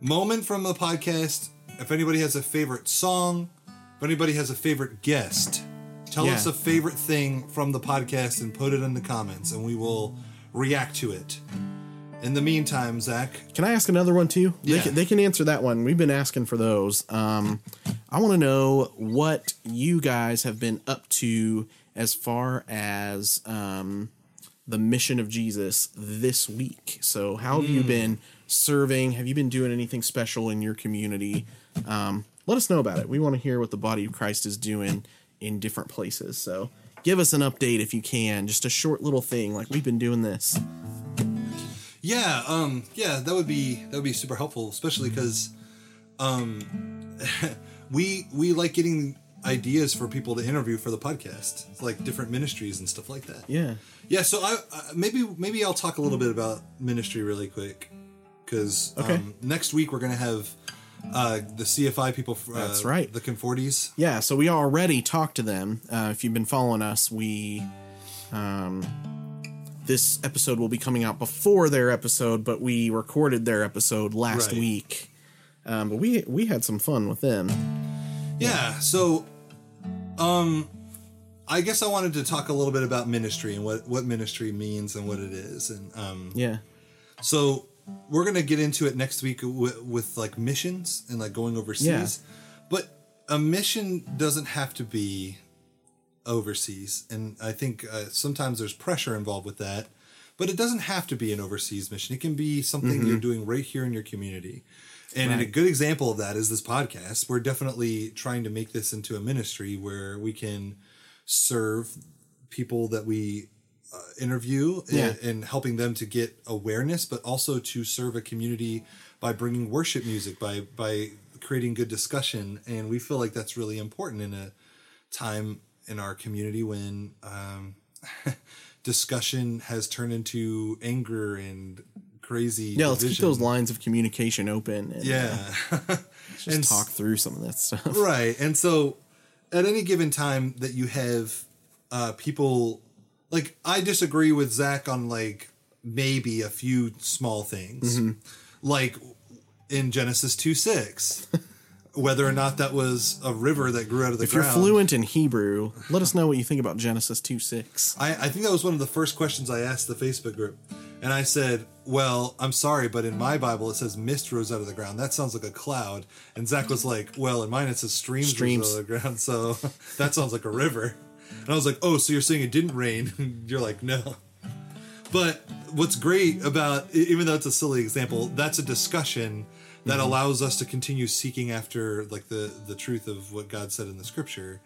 moment from the podcast, if anybody has a favorite song, if anybody has a favorite guest, tell Yeah. us a favorite thing from the podcast and put it in the comments, and we will react to it. In the meantime, Zak, Can I ask another one too? They, Yeah. can, they can answer that one. We've been asking for those. Um, I want to know what you guys have been up to as far as um, the mission of Jesus this week. So, how have Hmm. you been serving? Have you been doing anything special in your community? Um, let us know about it. We want to hear what the body of Christ is doing in different places. So, give us an update if you can. Just a short little thing, like we've been doing this. Yeah, um, yeah, that would be that would be super helpful, especially because, um, we we like getting ideas for people to interview for the podcast, like different ministries and stuff like that. Yeah. Yeah, so I uh, maybe maybe I'll talk a little bit about ministry really quick because Okay. um, next week we're gonna have uh, the CFI people. Uh, That's right. The Conforties. Yeah, so we already talked to them. Uh, if you've been following us, we um, this episode will be coming out before their episode, but we recorded their episode last Right. week. Um, but we we had some fun with them. Yeah. So, um, I guess I wanted to talk a little bit about ministry and what what ministry means and what it is, and um, Yeah, So we're gonna get into it next week with, with like missions and like going overseas. But a mission doesn't have to be overseas, and I think uh, sometimes there's pressure involved with that. But it doesn't have to be an overseas mission. It can be something you're doing right here in your community. And a good example of that is this podcast. We're definitely trying to make this into a ministry where we can serve people that we uh, interview Yeah. and, and helping them to get awareness, but also to serve a community by bringing worship music, by by creating good discussion. And we feel like that's really important in a time in our community when um, discussion has turned into anger and crazy. yeah. Let's keep those lines of communication open. And, uh, Yeah. just and talk through some of that stuff. right and so at any given time that you have uh people like i disagree with Zak on like maybe a few small things Mm-hmm. like in genesis 2 6 whether or not that was a river that grew out of the ground. If you're fluent in Hebrew, let us know what you think about Genesis two six. I, I think that was one of the first questions I asked the Facebook group. And I said, Well, I'm sorry, but in my Bible it says mist rose out of the ground. That sounds like a cloud. And Zak was like, Well, in mine it says streams, Streams. rose out of the ground. So that sounds like a river. And I was like, Oh, so you're saying it didn't rain? you're like, No. But what's great about, even though it's a silly example, that's a discussion that allows us to continue seeking after like the the truth of what God said in the scripture.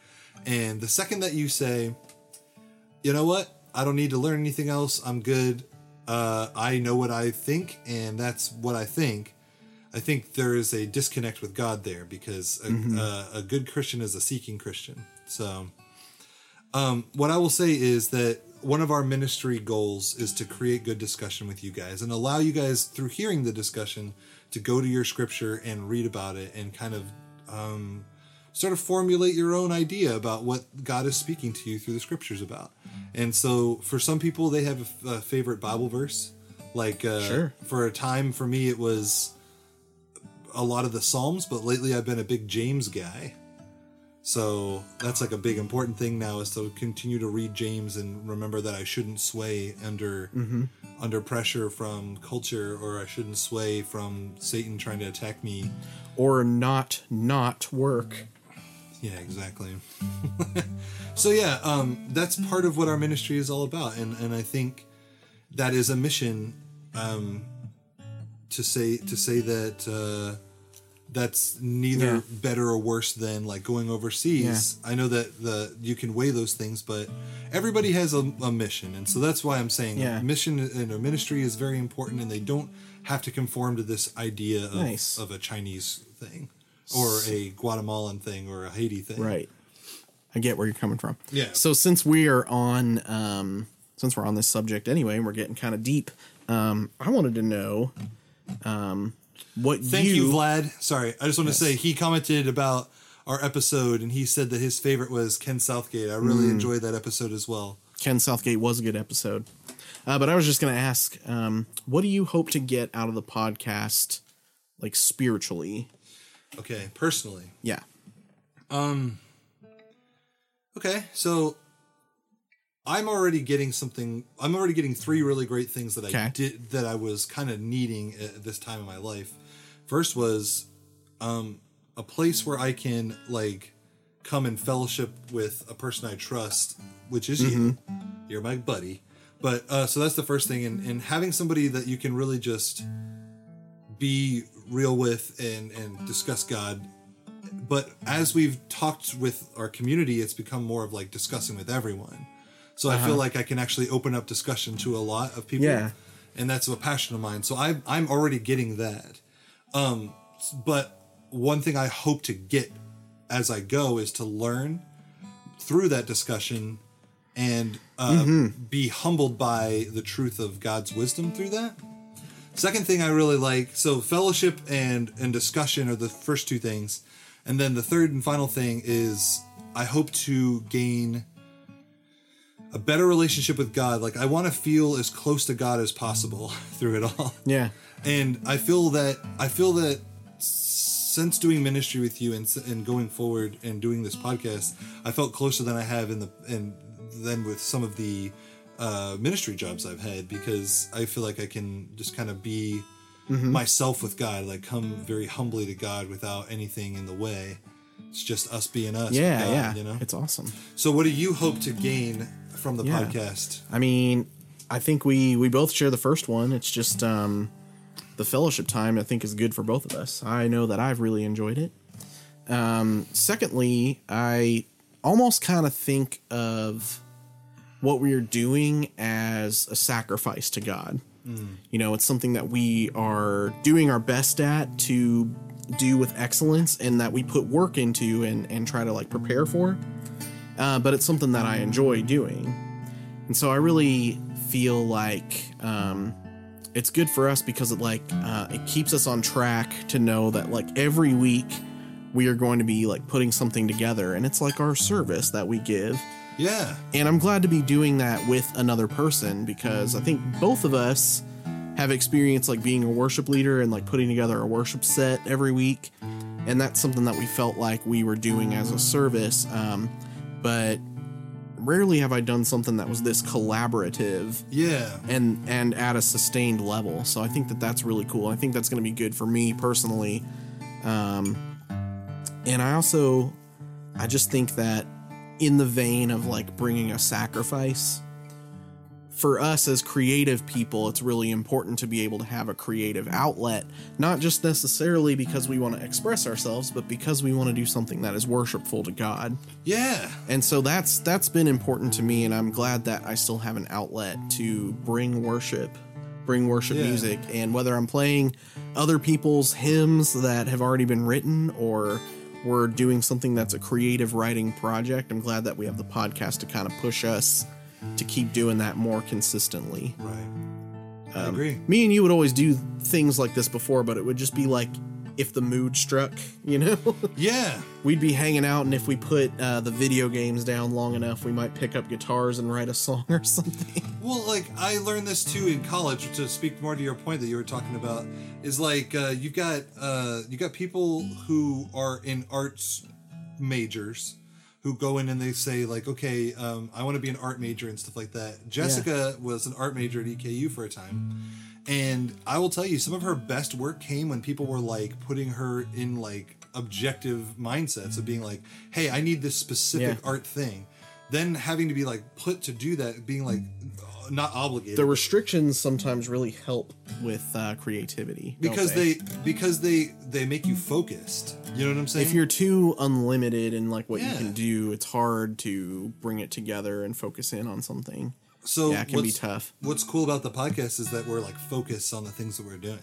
And the second that you say, you know what? I don't need to learn anything else. I'm good. Uh, I know what I think, and that's what I think. I think there is a disconnect with God there because a, a, a good Christian is a seeking Christian. So, um, what I will say is that one of our ministry goals is to create good discussion with you guys and allow you guys through hearing the discussion to go to your scripture and read about it and kind of um, sort of formulate your own idea about what God is speaking to you through the scriptures about. And so for some people, they have a, favorite Bible verse. Like uh, Sure. for a time, for me, it was a lot of the Psalms, but lately I've been a big James guy. So that's like a big important thing now is to continue to read James and remember that I shouldn't sway under under pressure from culture or I shouldn't sway from Satan trying to attack me Or not not work. Yeah, exactly. so yeah, um, that's part of what our ministry is all about, and and I think that is a mission um, to say to say that uh, that's neither Yeah. better or worse than like going overseas. I know that the you can weigh those things, but everybody has a, a mission, and so that's why I'm saying Yeah. mission and a ministry is very important, and they don't have to conform to this idea of, Nice. of a Chinese thing or a Guatemalan thing or a Haiti thing. Right. I get where you're coming from. Yeah. So since we are on um since we're on this subject anyway, and we're getting kind of deep, um, I wanted to know um what Thank you, you, Vlad. Sorry, I just want Yes. to say he commented about our episode, and he said that his favorite was Ken Southgate. I really Mm. enjoyed that episode as well. Ken Southgate was a good episode. Uh, but I was just going to ask, um, what do you hope to get out of the podcast, like spiritually? Okay, personally, Yeah. Um. okay, so I'm already getting something. I'm already getting three really great things that I did that I was kind of needing at this time in my life. First was um, a place where I can like come and fellowship with a person I trust, which is you. You're my buddy. But uh, so that's the first thing, and, and having somebody that you can really just be real with and and discuss God. But as we've talked with our community, it's become more of like discussing with everyone. So I feel like I can actually open up discussion to a lot of people. Yeah. And that's a passion of mine. So I I'm already getting that. Um but one thing I hope to get as I go is to learn through that discussion and uh, be humbled by the truth of God's wisdom through that. Second thing I really like, so fellowship and and discussion are the first two things, and then the third and final thing is I hope to gain a better relationship with God. Like I want to feel as close to God as possible through it all Yeah. and I feel that I feel that since doing ministry with you and and going forward and doing this podcast, I felt closer than I have in the and than with some of the uh, ministry jobs I've had because I feel like I can just kind of be myself with God, like come very humbly to God without anything in the way. It's just us being us. Yeah. God, yeah. You know. It's awesome. So, what do you hope to gain from the Yeah. podcast? I mean, I think we we both share the first one. It's just um, the fellowship time. I think is good for both of us. I know that I've really enjoyed it. Um, secondly, I almost kind of think of what we are doing as a sacrifice to God. You know, it's something that we are doing our best at to do with excellence and that we put work into and, and try to like prepare for. Uh, but it's something that I enjoy doing. And so I really feel like um, it's good for us because it like uh, it keeps us on track to know that like every week we are going to be like putting something together and it's like our service that we give. Yeah. And I'm glad to be doing that with another person because I think both of us have experience like being a worship leader and like putting together a worship set every week. And that's something that we felt like we were doing as a service. Um, but rarely have I done something that was this collaborative Yeah. and and at a sustained level. So I think that that's really cool. I think that's going to be good for me personally. Um, and I also, I just think that in the vein of like bringing a sacrifice, for us as creative people, it's really important to be able to have a creative outlet, not just necessarily because we want to express ourselves, but because we want to do something that is worshipful to God Yeah. and so that's that's been important to me and i'm glad that i still have an outlet to bring worship bring worship Yeah. music and whether i'm playing other people's hymns that have already been written or we're doing something that's a creative writing project i'm glad that we have the podcast to kind of push us to keep doing that more consistently Right. Um, I agree. me and you would always do things like this before but it would just be like if the mood struck you know Yeah. we'd be hanging out and if we put uh, the video games down long enough we might pick up guitars and write a song or something Well, like I learned this too in college. To speak more to your point that you were talking about, is like uh, you've got uh, you got people who are in arts majors who go in and they say like, okay, um, I want to be an art major and stuff like that. Jessica was an art major at EKU for a time, and I will tell you, some of her best work came when people were like putting her in like objective mindsets of being like, hey, I need this specific Yeah. art thing then having to be like put to do that, being like not obligated. The restrictions sometimes really help with uh, creativity because they because they they make you focused. You know what I'm saying? if you're too unlimited in like what you can do, it's hard to bring it together and focus in on something. so yeah, it can be tough. What's cool about the podcast is that we're like focused on the things that we're doing.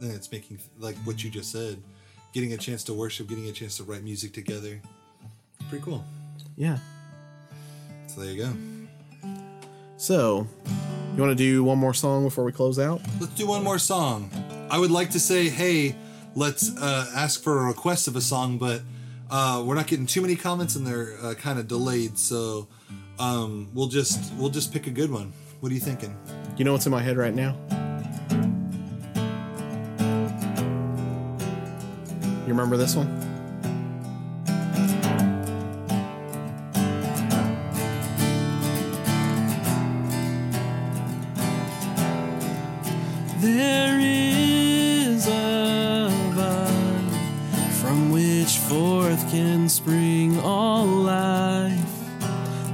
And it's making like what you just said, getting a chance to worship, getting a chance to write music together. Pretty cool. Yeah. So there you go. So, you want to do one more song before we close out? Let's do one more song. I would like to say, hey, let's uh, ask for a request of a song, but uh, we're not getting too many comments and they're uh, kind of delayed. So um, we'll just we'll just pick a good one. What are you thinking? You know what's in my head right now? You remember this one? Can spring all life.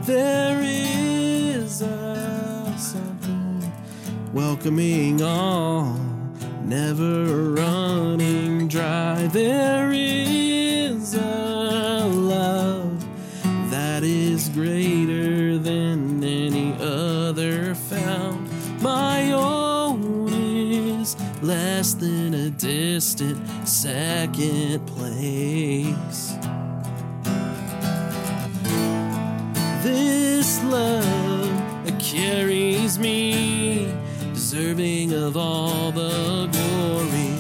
There is a something welcoming all, never running dry. There is a love that is greater than any other found. My own is less than a distant second place. Of all the glory.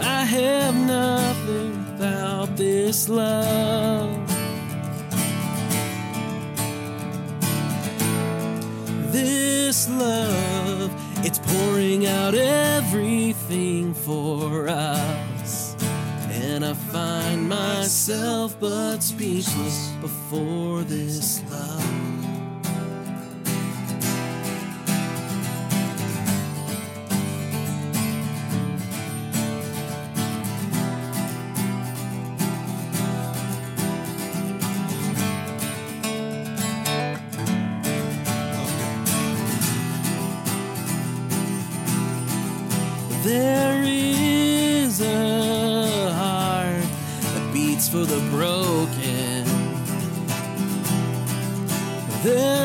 I have nothing without this love. This love, it's pouring out everything for us. And I find myself but speechless before this the broken. There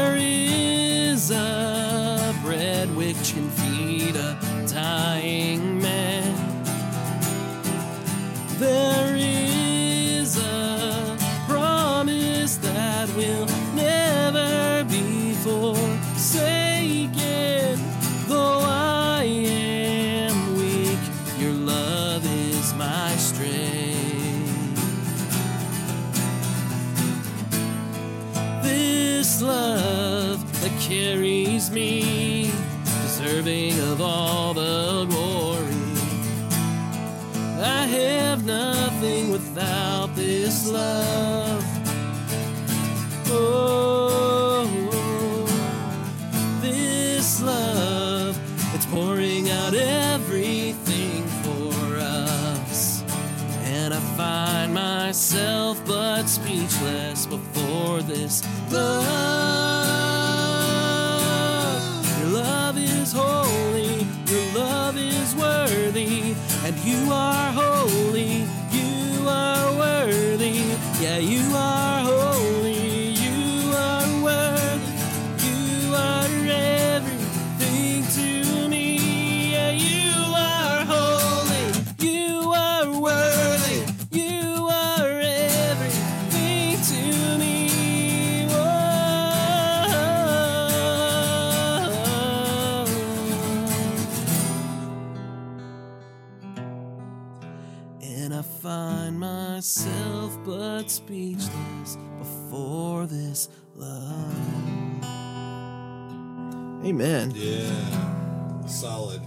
Amen. Yeah, solid.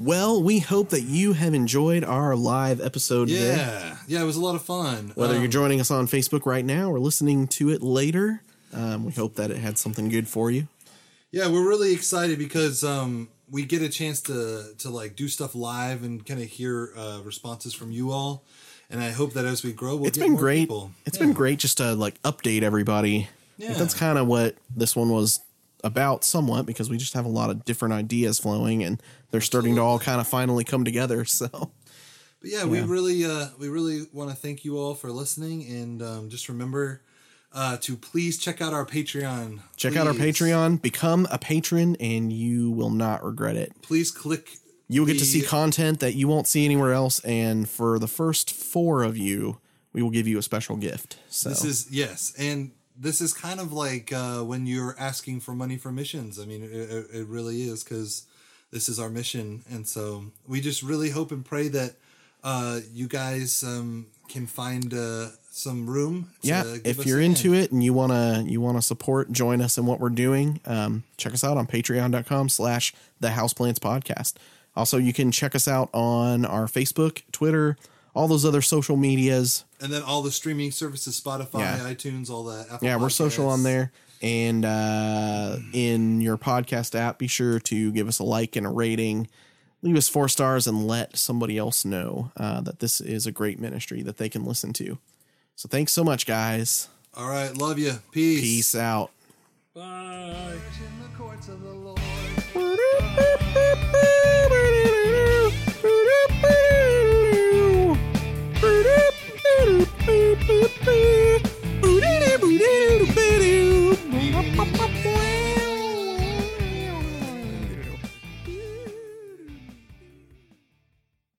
Well, we hope that you have enjoyed our live episode today. Yeah, yeah, it was a lot of fun. Whether Um, you're joining us on Facebook right now or listening to it later, um, we hope that it had something good for you. Yeah, we're really excited because um, we get a chance to to like do stuff live and kind of hear uh, responses from you all. and I hope that as we grow, we'll it's get been more great. People. It's Yeah. been great just to like update everybody. Yeah. that's kind of what this one was about, somewhat, because we just have a lot of different ideas flowing, and they're starting to all kind of finally come together. So But yeah, we really, uh, we really want to thank you all for listening, and um, just remember uh, to please check out our Patreon. check out our Patreon, become a patron, and you will not regret it. Please click. You will get to see content that you won't see anywhere else, and for the first four of you, we will give you a special gift. So This is yes, and this is kind of like uh, when you're asking for money for missions. I mean, it, it, really is because this is our mission, and so we just really hope and pray that uh, you guys um, can find uh, some room. To yeah, if you're into hand. it and you wanna you wanna support, join us in what we're doing. Um, check us out on patreon.com slash the houseplants podcast. Also, you can check us out on our Facebook, Twitter, all those other social medias. and then all the streaming services, Spotify, Yeah. iTunes, all that. Apple Yeah, we're social on there. And uh, in your podcast app, be sure to give us a like and a rating. Leave us four stars and let somebody else know uh, that this is a great ministry that they can listen to. So thanks so much, guys. All right, love you. Peace. Peace out. Bye. please.